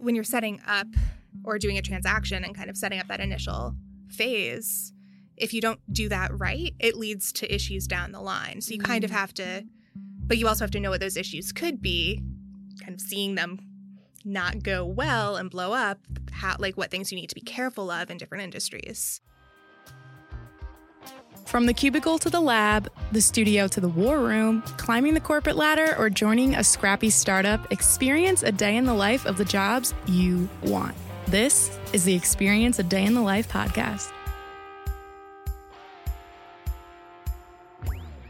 when you're setting up or doing a transaction and kind of setting up that initial phase, if you don't do that right, it leads to issues down the line. So you kind of mm. have to, but you also have to know what those issues could be, kind of seeing them not go well and blow up, how, like what things you need to be careful of in different industries. From the cubicle to the lab, the studio to the war room, climbing the corporate ladder, or joining a scrappy startup, experience a day in the life of the jobs you want. This is the Experience a Day in the Life podcast.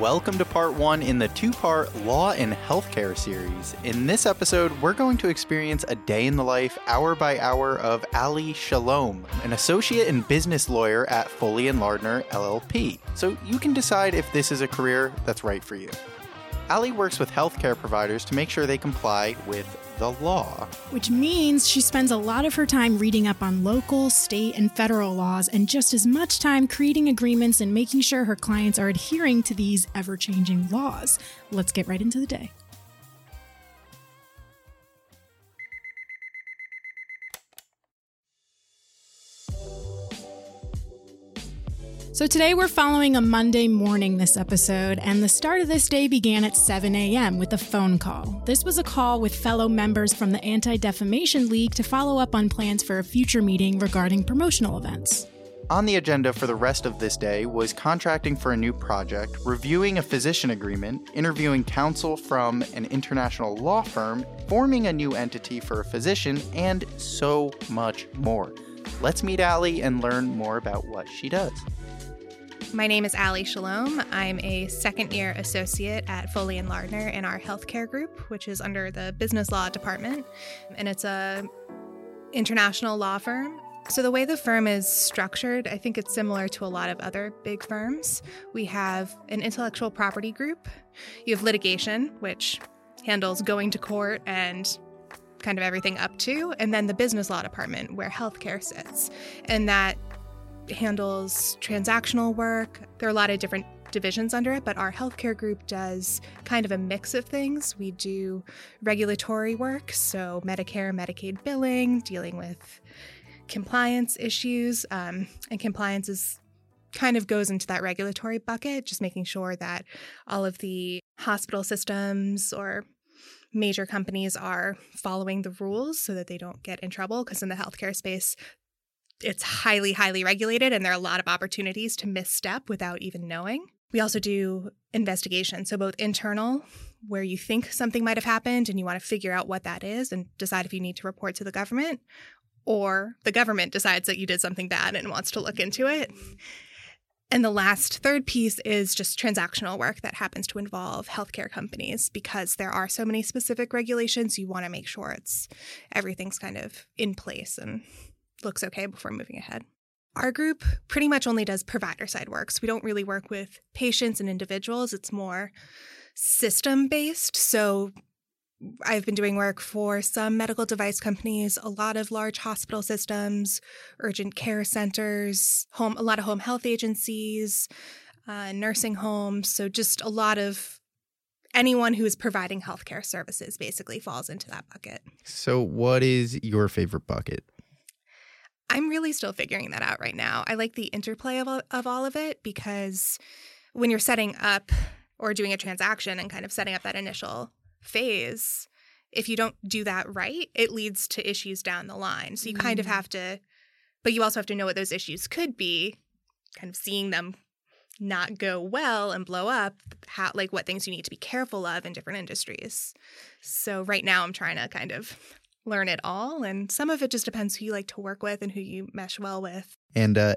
Welcome to part one in the two part Law and Healthcare series. In this episode, we're going to experience a day in the life, hour by hour, of Ali Shalom, an associate and business lawyer at Foley and Lardner LLP. So you can decide if this is a career that's right for you. Ali works with healthcare providers to make sure they comply with the law. Which means she spends a lot of her time reading up on local, state, and federal laws, and just as much time creating agreements and making sure her clients are adhering to these ever changing laws. Let's get right into the day. So today we're following a Monday morning this episode, and the start of this day began at 7 a.m. with a phone call. This was a call with fellow members from the Anti Defamation League to follow up on plans for a future meeting regarding promotional events. On the agenda for the rest of this day was contracting for a new project, reviewing a physician agreement, interviewing counsel from an international law firm, forming a new entity for a physician, and so much more. Let's meet Ali and learn more about what she does. My name is Ali Shalom. I'm a second year associate at Foley and Lardner in our healthcare group, which is under the business law department, and it's a international law firm. So the way the firm is structured, I think it's similar to a lot of other big firms. We have an intellectual property group. You have litigation, which handles going to court and kind of everything up to, and then the business law department where healthcare sits. And that handles transactional work. There are a lot of different divisions under it, but our healthcare group does kind of a mix of things. We do regulatory work, so Medicare, Medicaid billing, dealing with compliance issues, um, and compliance is kind of goes into that regulatory bucket, just making sure that all of the hospital systems or major companies are following the rules so that they don't get in trouble. Because in the healthcare space, it's highly, highly regulated, and there are a lot of opportunities to misstep without even knowing. We also do investigation, so both internal, where you think something might have happened and you want to figure out what that is and decide if you need to report to the government, or the government decides that you did something bad and wants to look into it. And the last third piece is just transactional work that happens to involve healthcare companies because there are so many specific regulations. You want to make sure it's everything's kind of in place and looks okay before moving ahead. Our group pretty much only does provider side work. So we don't really work with patients and individuals. It's more system based. So I've been doing work for some medical device companies, a lot of large hospital systems, urgent care centers, home, a lot of home health agencies, uh, nursing homes. So just a lot of anyone who is providing healthcare services basically falls into that bucket. So, what is your favorite bucket? I'm really still figuring that out right now. I like the interplay of, of all of it because when you're setting up or doing a transaction and kind of setting up that initial phase, if you don't do that right, it leads to issues down the line. So you mm. kind of mm. have to, but you also have to know what those issues could be, kind of seeing them not go well and blow up, how, like what things you need to be careful of in different industries. So right now I'm trying to kind of learn it all. And some of it just depends who you like to work with and who you mesh well with. And uh,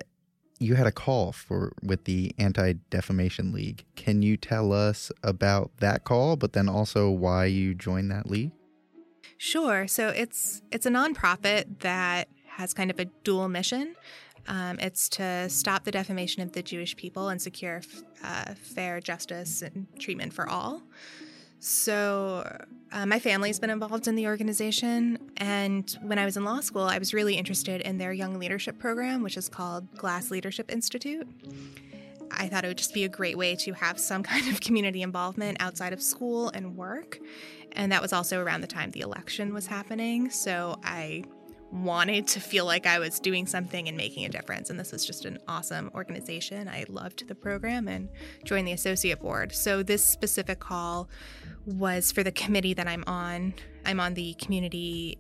you had a call for with the Anti Defamation League. Can you tell us about that call, but then also why you joined that league? Sure. So it's it's a nonprofit that has kind of a dual mission. Um, it's to stop the defamation of the Jewish people and secure uh, fair justice and treatment for all. So, uh, my family's been involved in the organization. And when I was in law school, I was really interested in their young leadership program, which is called Glass Leadership Institute. I thought it would just be a great way to have some kind of community involvement outside of school and work. And that was also around the time the election was happening. So I wanted to feel like I was doing something and making a difference. And this was just an awesome organization. I loved the program and joined the associate board. So this specific call was for the committee that I'm on. I'm on the community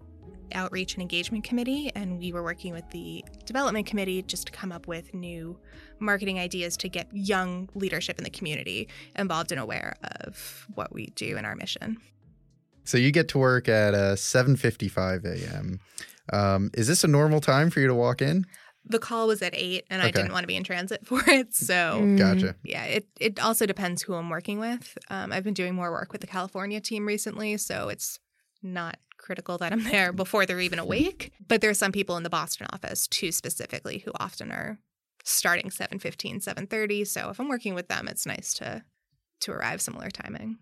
outreach and engagement committee, and we were working with the development committee just to come up with new marketing ideas to get young leadership in the community involved and aware of what we do in our mission. So you get to work at uh, 7:55 a.m. Um, is this a normal time for you to walk in? The call was at eight, and I didn't want to be in transit for it. So, Mm. Gotcha. yeah, it, it also depends who I'm working with. Um, I've been doing more work with the California team recently, so it's not critical that I'm there before they're even awake. But there are some people in the Boston office, too, specifically, who often are starting 7.15, 7.30. So if I'm working with them, it's nice to to arrive similar timing.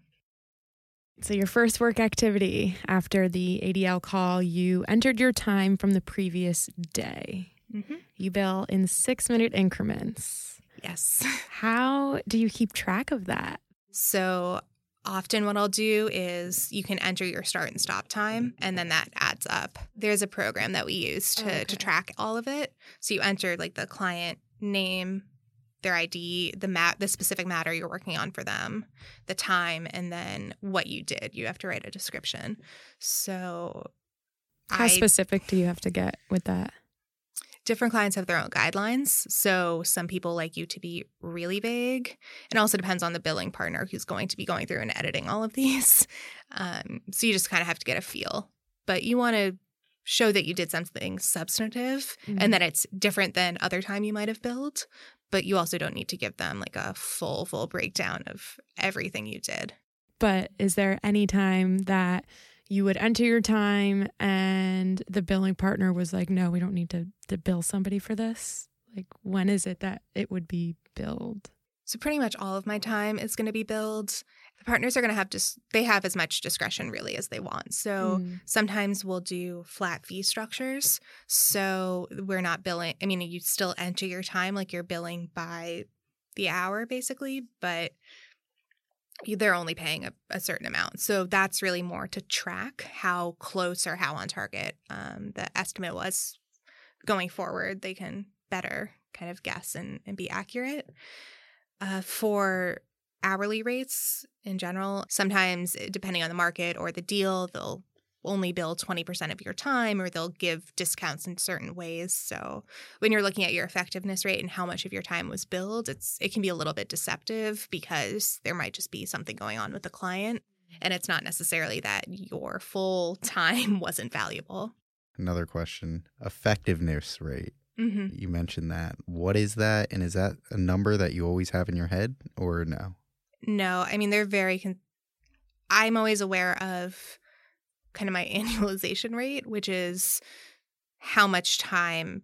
So, your first work activity after the ADL call, you entered your time from the previous day. Mm-hmm. You bill in six minute increments. Yes. How do you keep track of that? So often what I'll do is you can enter your start and stop time and then that adds up. There's a program that we use to, Okay. to track all of it. So you enter like the client name, their ID, the mat the specific matter you're working on for them, the time, and then what you did. You have to write a description. So How I specific do you have to get with that? different clients have their own guidelines. So some people like you to be really vague. It also depends on the billing partner who's going to be going through and editing all of these. Um, so you just kind of have to get a feel. But you want to show that you did something substantive and that mm-hmm. it's different than other time you might have billed. But you also don't need to give them like a full, full breakdown of everything you did. But is there any time that you would enter your time and the billing partner was like, no, we don't need to, to bill somebody for this? Like, when is it that it would be billed? So pretty much all of my time is going to be billed. The partners are going to have just they have as much discretion really as they want. So Mm. sometimes we'll do flat fee structures. So we're not billing. I mean, you still enter your time like you're billing by the hour basically, but they're only paying a, a certain amount. So that's really more to track how close or how on target um, the estimate was going forward. They can better kind of guess and, and be accurate. Uh, for hourly rates in general, sometimes eh, depending on the market or the deal, they'll only bill 20% of your time or they'll give discounts in certain ways. So when you're looking at your effectiveness rate and how much of your time was billed, it's it can be a little bit deceptive because there might just be something going on with the client and it's not necessarily that your full time wasn't valuable. Another question: effectiveness rate. Mm-hmm. You mentioned that. What is that, and is that a number that you always have in your head, or no? No, I mean they're very. Con- I'm always aware of kind of my annualization rate, which is how much time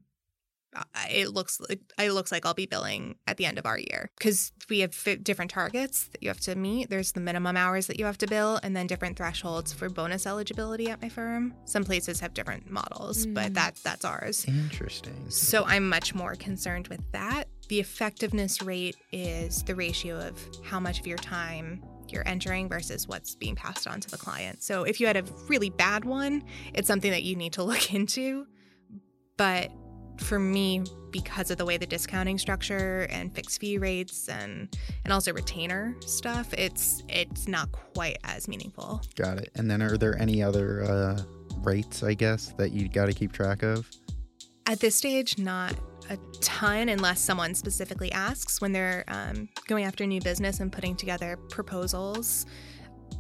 uh, it looks like. It looks like I'll be billing at the end of our year because we have different targets that you have to meet. There's the minimum hours that you have to bill, and then different thresholds for bonus eligibility at my firm. Some places have different models, but Mm. that that's ours. Interesting. So I'm much more concerned with that. The effectiveness rate is the ratio of how much of your time you're entering versus what's being passed on to the client. So if you had a really bad one, it's something that you need to look into. But for me, because of the way the discounting structure and fixed fee rates and and also retainer stuff, it's it's not quite as meaningful. Got it. And then, are there any other uh, rates? I guess that you got to keep track of. At this stage, not a ton unless someone specifically asks when they're um, going after new business and putting together proposals.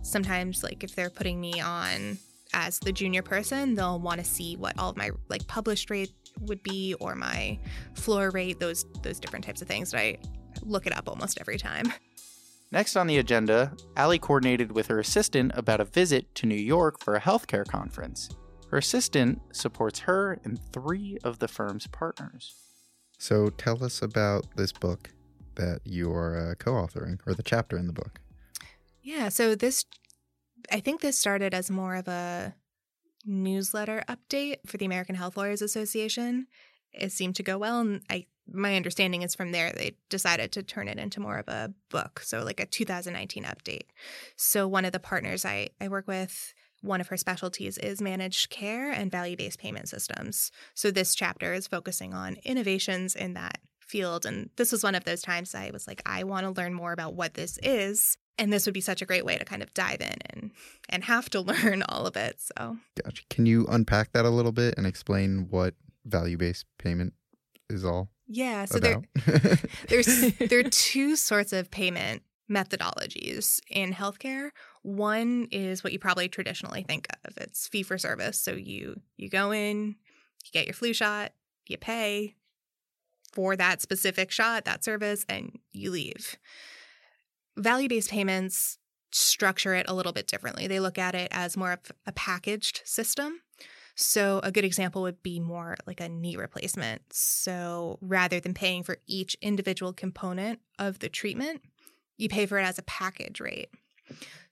Sometimes, like if they're putting me on as the junior person, they'll want to see what all of my like published rate would be or my floor rate, those those different types of things. But I look it up almost every time. Next on the agenda, Allie coordinated with her assistant about a visit to New York for a healthcare conference. Her assistant supports her and three of the firm's partners. So tell us about this book that you are uh, co-authoring, or the chapter in the book. Yeah, so this, I think this started as more of a newsletter update for the American Health Lawyers Association. It seemed to go well, and I my understanding is from there they decided to turn it into more of a book, so like a 2019 update. So one of the partners I I work with one of her specialties is managed care and value based payment systems. So this chapter is focusing on innovations in that field. And this was one of those times I was like, I want to learn more about what this is. And this would be such a great way to kind of dive in and and have to learn all of it. So gotcha. Can you unpack that a little bit and explain what value based payment is all? Yeah. So there, there's there are two sorts of payment methodologies in healthcare. One is what you probably traditionally think of. It's fee for service. So you you go in, you get your flu shot, you pay for that specific shot, that service, and you leave. Value-based payments structure it a little bit differently. They look at it as more of a packaged system. So, a good example would be more like a knee replacement. So, rather than paying for each individual component of the treatment, you pay for it as a package rate.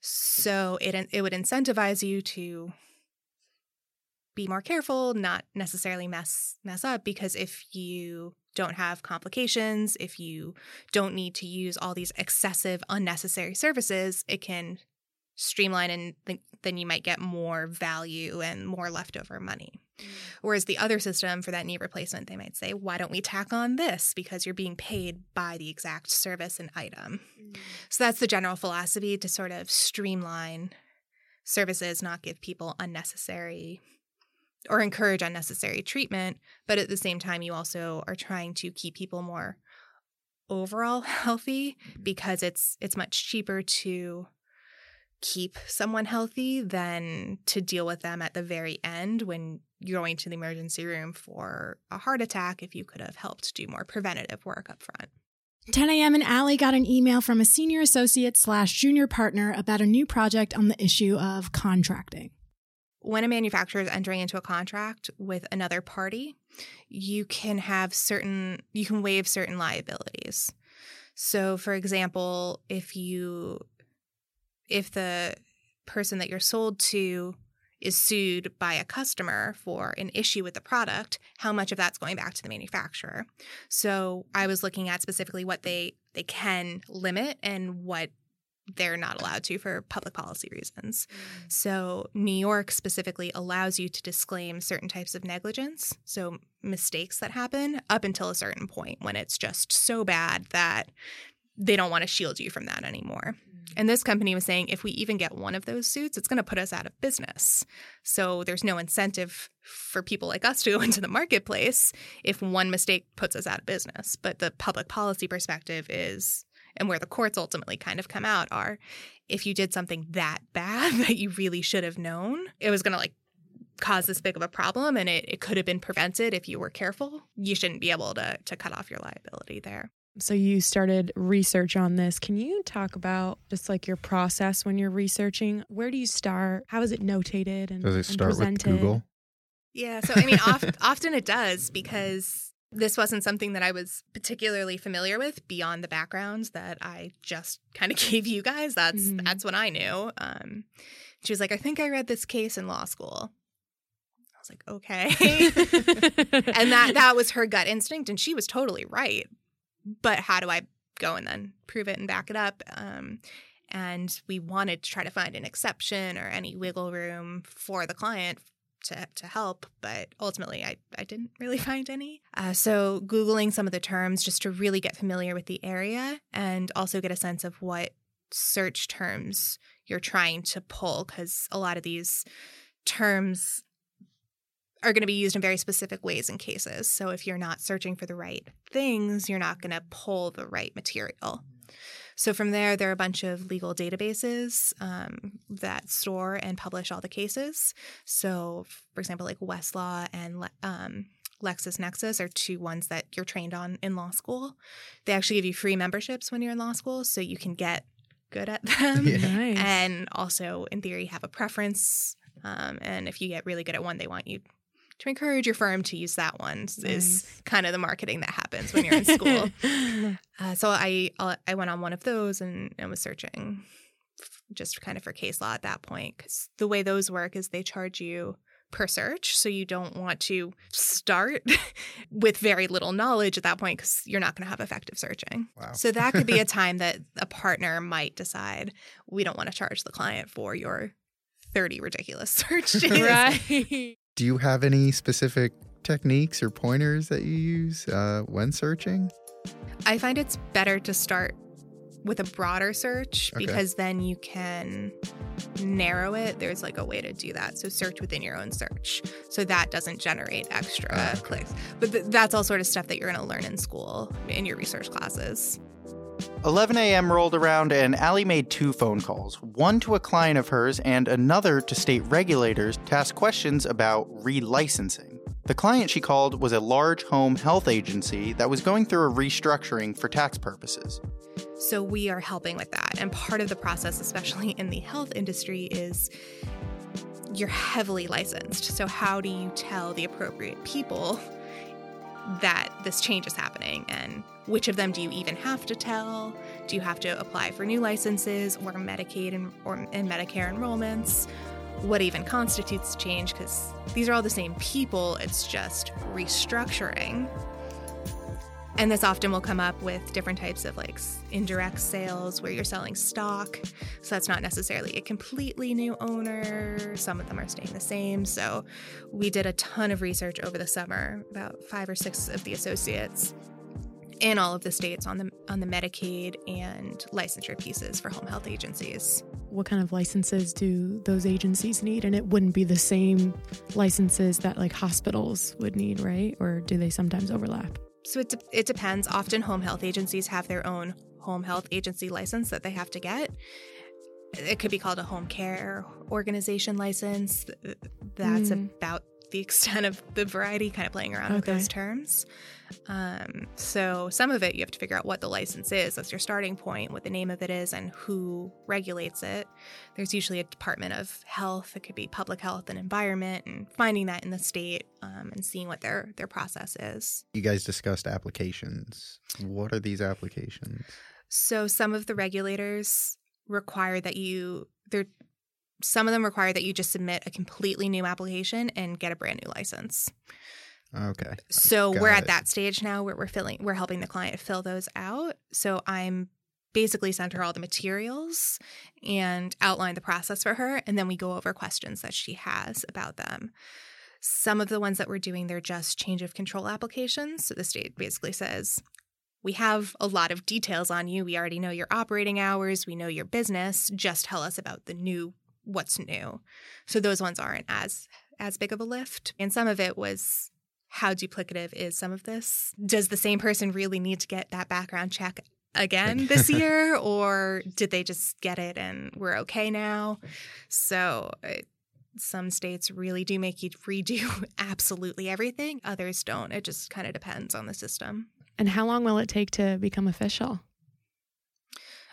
So it it would incentivize you to be more careful, not necessarily mess mess up because if you don't have complications, if you don't need to use all these excessive unnecessary services, it can streamline and th- then you might get more value and more leftover money. Mm. Whereas the other system for that knee replacement, they might say, why don't we tack on this? Because you're being paid by the exact service and item. Mm. So that's the general philosophy to sort of streamline services, not give people unnecessary or encourage unnecessary treatment. But at the same time, you also are trying to keep people more overall healthy mm. because it's it's much cheaper to keep someone healthy than to deal with them at the very end when you're going to the emergency room for a heart attack if you could have helped do more preventative work up front. 10 a.m. and Allie got an email from a senior associate slash junior partner about a new project on the issue of contracting. When a manufacturer is entering into a contract with another party, you can have certain, you can waive certain liabilities. So, for example, if you if the person that you're sold to is sued by a customer for an issue with the product, how much of that's going back to the manufacturer. So I was looking at specifically what they they can limit and what they're not allowed to for public policy reasons. Mm. So New York specifically allows you to disclaim certain types of negligence, so mistakes that happen up until a certain point when it's just so bad that they don't want to shield you from that anymore. Mm. And this company was saying if we even get one of those suits, it's going to put us out of business. So there's no incentive for people like us to go into the marketplace if one mistake puts us out of business. But the public policy perspective is, and where the courts ultimately kind of come out are if you did something that bad that you really should have known, it was going to like cause this big of a problem and it, it could have been prevented if you were careful, you shouldn't be able to, to cut off your liability there. So you started research on this. Can you talk about just like your process when you're researching? Where do you start? How is it notated and does it start with Google? Yeah, so I mean, oft, often it does because this wasn't something that I was particularly familiar with beyond the backgrounds that I just kind of gave you guys. That's mm-hmm. that's what I knew. Um, she was like, "I think I read this case in law school." I was like, "Okay," and that that was her gut instinct, and she was totally right but how do I go and then prove it and back it up? Um, and we wanted to try to find an exception or any wiggle room for the client to, to help, but ultimately I, I didn't really find any. Uh, so, Googling some of the terms just to really get familiar with the area and also get a sense of what search terms you're trying to pull, because a lot of these terms are going to be used in very specific ways in cases. So if you're not searching for the right things, you're not going to pull the right material. So from there, there are a bunch of legal databases um, that store and publish all the cases. So, for example, like Westlaw and um, LexisNexis are two ones that you're trained on in law school. They actually give you free memberships when you're in law school, so you can get good at them. Yeah. Nice. And also, in theory, have a preference. Um, and if you get really good at one, they want you to encourage your firm to use that one is kind of the marketing that happens when you're in school. uh, so I I went on one of those and, and was searching just kind of for case law at that point because the way those work is they charge you per search. So you don't want to start with very little knowledge at that point because you're not going to have effective searching. Wow. So that could be a time that a partner might decide we don't want to charge the client for your 30 ridiculous searches. right. Do you have any specific techniques or pointers that you use uh, when searching? I find it's better to start with a broader search Okay. because then you can narrow it. There's like a way to do that. So search within your own search. So that doesn't generate extra Ah, okay. clicks. But th- that's all sort of stuff that you're going to learn in school in your research classes. 11 a.m. rolled around and Allie made two phone calls one to a client of hers and another to state regulators to ask questions about relicensing. The client she called was a large home health agency that was going through a restructuring for tax purposes. So we are helping with that. And part of the process, especially in the health industry, is you're heavily licensed. So how do you tell the appropriate people that this change is happening and which of them do you even have to tell? Do you have to apply for new licenses or Medicaid and, or, and Medicare enrollments? What even constitutes change? Because these are all the same people, it's just restructuring. And this often will come up with different types of like indirect sales where you're selling stock. So that's not necessarily a completely new owner. Some of them are staying the same. So we did a ton of research over the summer, about five or six of the associates in all of the states on the on the Medicaid and licensure pieces for home health agencies. What kind of licenses do those agencies need? And it wouldn't be the same licenses that like hospitals would need, right? Or do they sometimes overlap? So it, de- it depends. Often, home health agencies have their own home health agency license that they have to get. It could be called a home care organization license. That's Mm. about the extent of the variety, kind of playing around with those terms. Um, so, some of it you have to figure out what the license is. That's your starting point, what the name of it is, and who regulates it. There's usually a Department of Health. It could be Public Health and Environment, and finding that in the state um, and seeing what their their process is. You guys discussed applications. What are these applications? So some of the regulators require that you there some of them require that you just submit a completely new application and get a brand new license. Okay. So Got we're at it. that stage now where we're filling we're helping the client fill those out. So I'm basically sent her all the materials and outline the process for her and then we go over questions that she has about them. Some of the ones that we're doing they're just change of control applications. So the state basically says we have a lot of details on you. We already know your operating hours, we know your business. Just tell us about the new what's new. So those ones aren't as as big of a lift. And some of it was how duplicative is some of this? Does the same person really need to get that background check again this year or did they just get it and we're okay now? So it, some states really do make you redo absolutely everything. Others don't. It just kind of depends on the system. And how long will it take to become official?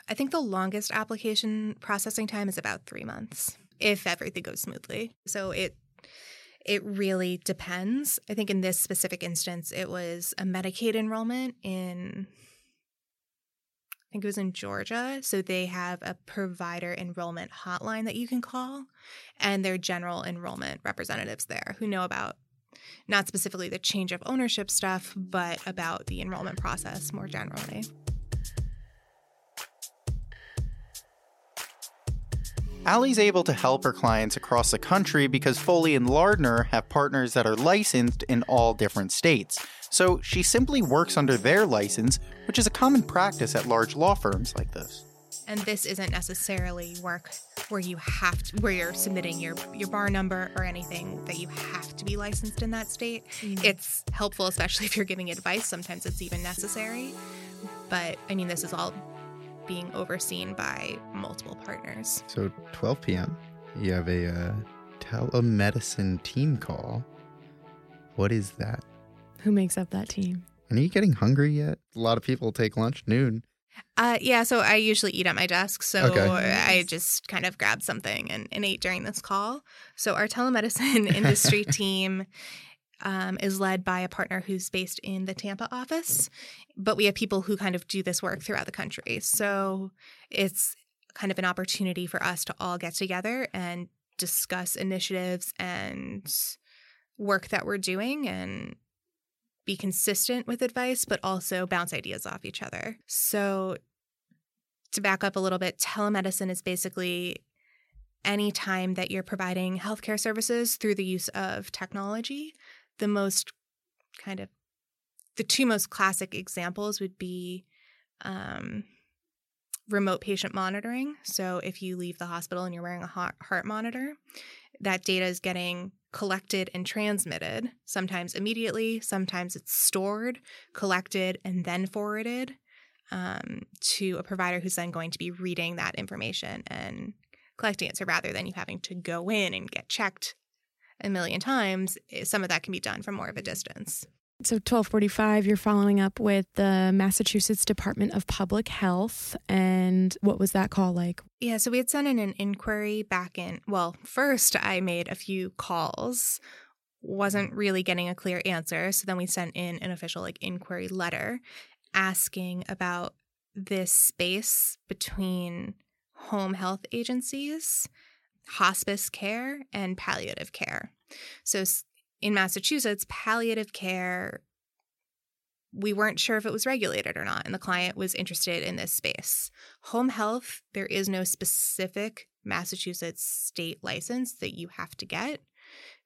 I think the longest application processing time is about three months if everything goes smoothly. So it it really depends. I think in this specific instance, it was a Medicaid enrollment in I think it was in Georgia. So they have a provider enrollment hotline that you can call, and their general enrollment representatives there who know about not specifically the change of ownership stuff, but about the enrollment process more generally. Allie's able to help her clients across the country because Foley and Lardner have partners that are licensed in all different states. So she simply works under their license, which is a common practice at large law firms like this. and this isn't necessarily work where you have to where you're submitting your your bar number or anything that you have to be licensed in that state mm. it's helpful especially if you're giving advice sometimes it's even necessary but i mean this is all being overseen by multiple partners So 12 p.m. You have a uh, telemedicine team call. What is that? Who makes up that team? And are you getting hungry yet? A lot of people take lunch noon. uh, yeah so i usually eat at my desk so Okay. i just kind of grabbed something and, and ate during this call so our telemedicine industry team um, is led by a partner who's based in the Tampa office, but we have people who kind of do this work throughout the country. So it's kind of an opportunity for us to all get together and discuss initiatives and work that we're doing and be consistent with advice, but also bounce ideas off each other. So, to back up a little bit, telemedicine is basically any time that you're providing healthcare services through the use of technology. The most kind of the two most classic examples would be um, remote patient monitoring. So, if you leave the hospital and you're wearing a heart monitor, that data is getting collected and transmitted, sometimes immediately, sometimes it's stored, collected, and then forwarded um, to a provider who's then going to be reading that information and collecting it. So rather than you having to go in and get checked a million times, eh, some of that can be done from more of a distance. So 1245 you're following up with the Massachusetts Department of Public Health and what was that call like? Yeah, so we had sent in an inquiry back in well, first I made a few calls wasn't really getting a clear answer, so then we sent in an official like inquiry letter asking about this space between home health agencies, hospice care and palliative care. So in Massachusetts, palliative care, we weren't sure if it was regulated or not, and the client was interested in this space. Home health, there is no specific Massachusetts state license that you have to get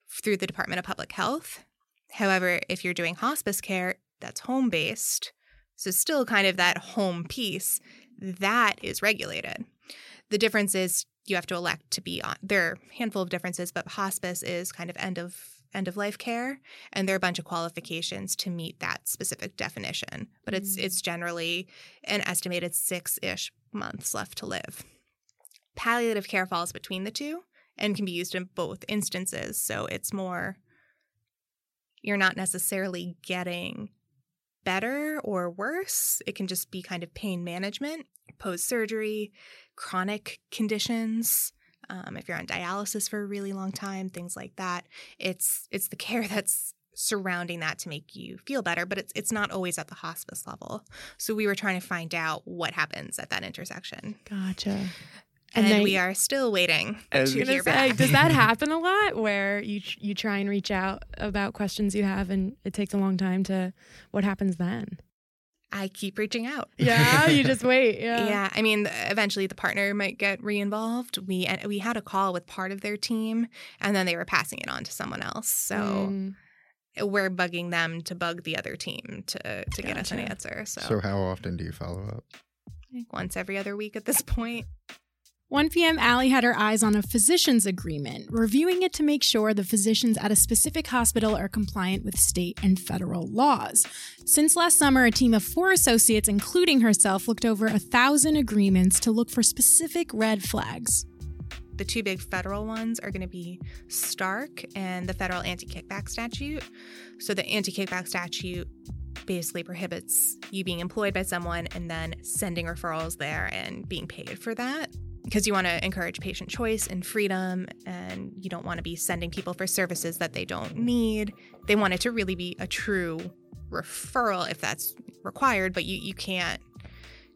through the Department of Public Health. However, if you're doing hospice care, that's home based. So, still kind of that home piece, that is regulated. The difference is you have to elect to be on. There are a handful of differences, but hospice is kind of end of end of life care and there are a bunch of qualifications to meet that specific definition but it's mm. it's generally an estimated 6ish months left to live palliative care falls between the two and can be used in both instances so it's more you're not necessarily getting better or worse it can just be kind of pain management post surgery chronic conditions um, if you're on dialysis for a really long time, things like that. It's it's the care that's surrounding that to make you feel better, but it's it's not always at the hospice level. So we were trying to find out what happens at that intersection. Gotcha. And, and they, we are still waiting to hear say, back. Does that happen a lot, where you you try and reach out about questions you have, and it takes a long time to? What happens then? I keep reaching out. Yeah, you just wait. Yeah. yeah, I mean, eventually the partner might get re-involved. We we had a call with part of their team, and then they were passing it on to someone else. So. Mm. We're bugging them to bug the other team to to gotcha. get us an answer. So, so how often do you follow up? Like once every other week at this point. 1 p.m., Allie had her eyes on a physician's agreement, reviewing it to make sure the physicians at a specific hospital are compliant with state and federal laws. Since last summer, a team of four associates, including herself, looked over a thousand agreements to look for specific red flags. The two big federal ones are going to be Stark and the federal anti kickback statute. So, the anti kickback statute basically prohibits you being employed by someone and then sending referrals there and being paid for that because you want to encourage patient choice and freedom and you don't want to be sending people for services that they don't need. They want it to really be a true referral if that's required but you, you can't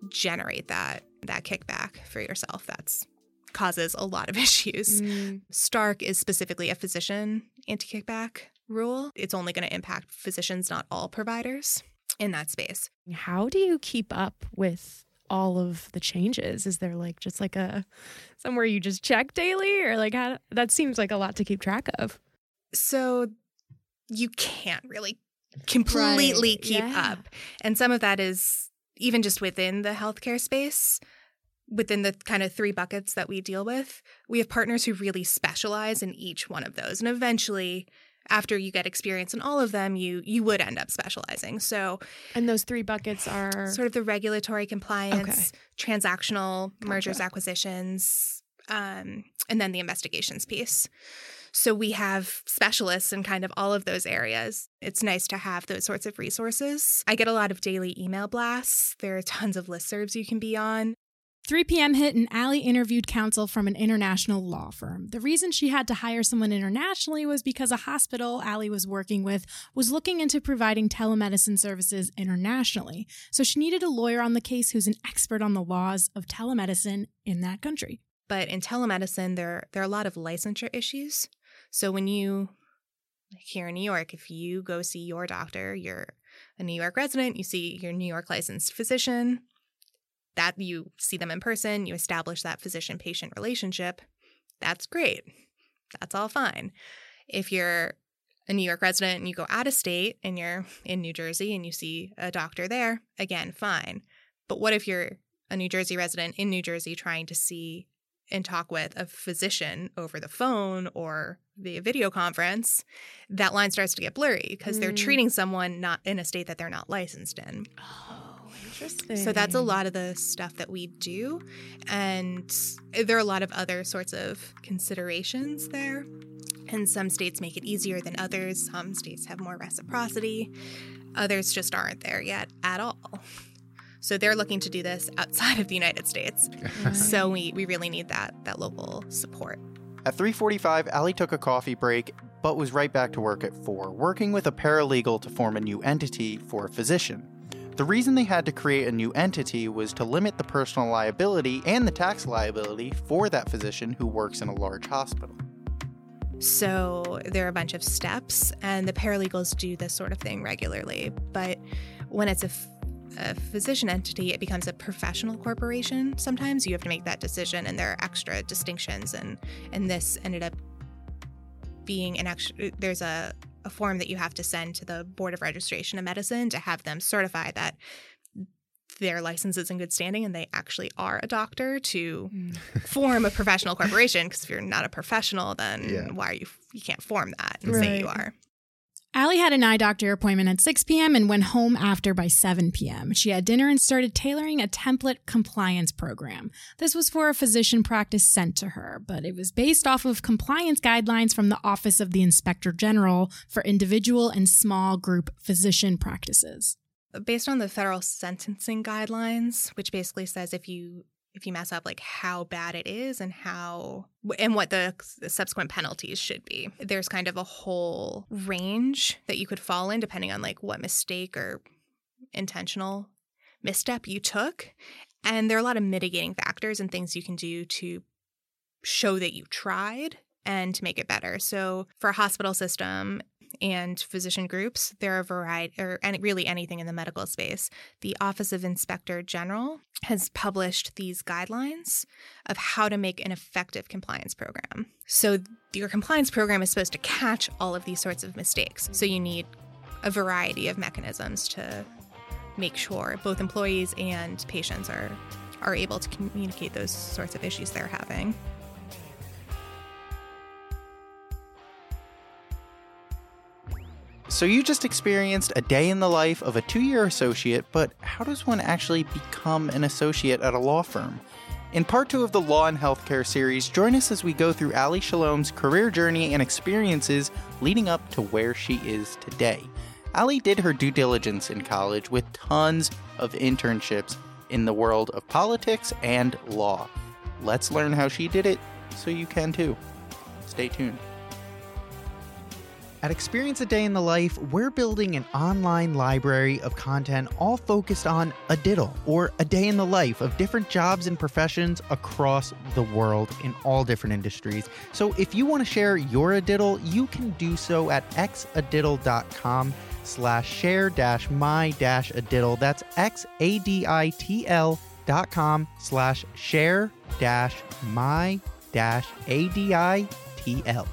generate that that kickback for yourself. That's causes a lot of issues. Mm. stark is specifically a physician anti-kickback rule. It's only going to impact physicians not all providers in that space. How do you keep up with all of the changes? Is there like just like a somewhere you just check daily or like how that seems like a lot to keep track of? So you can't really completely right. keep yeah. up. And some of that is even just within the healthcare space, within the kind of three buckets that we deal with, we have partners who really specialize in each one of those. And eventually after you get experience in all of them, you you would end up specializing. So, and those three buckets are sort of the regulatory compliance, okay. transactional gotcha. mergers, acquisitions, um, and then the investigations piece. So we have specialists in kind of all of those areas. It's nice to have those sorts of resources. I get a lot of daily email blasts. There are tons of listservs you can be on. 3 p.m. hit, and Allie interviewed counsel from an international law firm. The reason she had to hire someone internationally was because a hospital Allie was working with was looking into providing telemedicine services internationally. So she needed a lawyer on the case who's an expert on the laws of telemedicine in that country. But in telemedicine, there there are a lot of licensure issues. So when you here in New York, if you go see your doctor, you're a New York resident, you see your New York licensed physician, that you see them in person, you establish that physician patient relationship, that's great. That's all fine. If you're a New York resident and you go out of state and you're in New Jersey and you see a doctor there, again, fine. But what if you're a New Jersey resident in New Jersey trying to see and talk with a physician over the phone or via video conference, that line starts to get blurry because mm. they're treating someone not in a state that they're not licensed in. Oh, interesting. So that's a lot of the stuff that we do. And there are a lot of other sorts of considerations there. And some states make it easier than others. Some states have more reciprocity. Others just aren't there yet at all. So they're looking to do this outside of the United States. so we, we really need that that local support. At 3:45, Ali took a coffee break but was right back to work at 4, working with a paralegal to form a new entity for a physician. The reason they had to create a new entity was to limit the personal liability and the tax liability for that physician who works in a large hospital. So there are a bunch of steps, and the paralegals do this sort of thing regularly. But when it's a a physician entity, it becomes a professional corporation. Sometimes you have to make that decision, and there are extra distinctions. And and this ended up being an extra. There's a a form that you have to send to the Board of Registration of Medicine to have them certify that their license is in good standing and they actually are a doctor to mm. form a professional corporation. Because if you're not a professional, then yeah. why are you? You can't form that and right. say you are. Allie had an eye doctor appointment at 6 p.m. and went home after by 7 p.m. She had dinner and started tailoring a template compliance program. This was for a physician practice sent to her, but it was based off of compliance guidelines from the Office of the Inspector General for individual and small group physician practices. Based on the federal sentencing guidelines, which basically says if you if you mess up like how bad it is and how and what the, subsequent penalties should be. There's kind of a whole range that you could fall in depending on like what mistake or intentional misstep you took and there are a lot of mitigating factors and things you can do to show that you tried and to make it better. So for a hospital system and physician groups. There are a variety, or any, really anything in the medical space. The Office of Inspector General has published these guidelines of how to make an effective compliance program. So, your compliance program is supposed to catch all of these sorts of mistakes. So, you need a variety of mechanisms to make sure both employees and patients are are able to communicate those sorts of issues they're having. So you just experienced a day in the life of a two year associate, but how does one actually become an associate at a law firm? In part two of the Law and Healthcare series, join us as we go through Ali Shalom's career journey and experiences leading up to where she is today. Ali did her due diligence in college with tons of internships in the world of politics and law. Let's learn how she did it so you can too. Stay tuned. At Experience a Day in the Life, we're building an online library of content all focused on a diddle or a day in the life of different jobs and professions across the world in all different industries. So if you want to share your a diddle, you can do so at xaditl.com slash share dash my dash a diddle. That's x-a-d-i-t-l dot com slash share dash my dash a-d-i-t-l.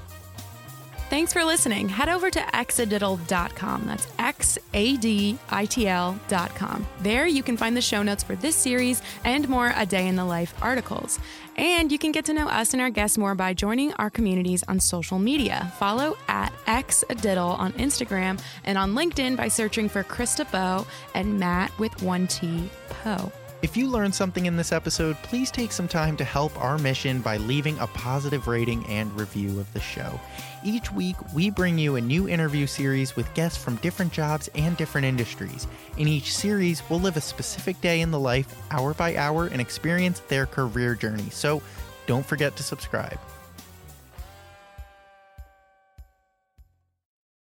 Thanks for listening. Head over to xaditl.com. That's X A D I T L.com. There you can find the show notes for this series and more A Day in the Life articles. And you can get to know us and our guests more by joining our communities on social media. Follow at xaditl on Instagram and on LinkedIn by searching for Chris DeBow and Matt with one T Poe. If you learned something in this episode, please take some time to help our mission by leaving a positive rating and review of the show. Each week, we bring you a new interview series with guests from different jobs and different industries. In each series, we'll live a specific day in the life, hour by hour, and experience their career journey. So don't forget to subscribe.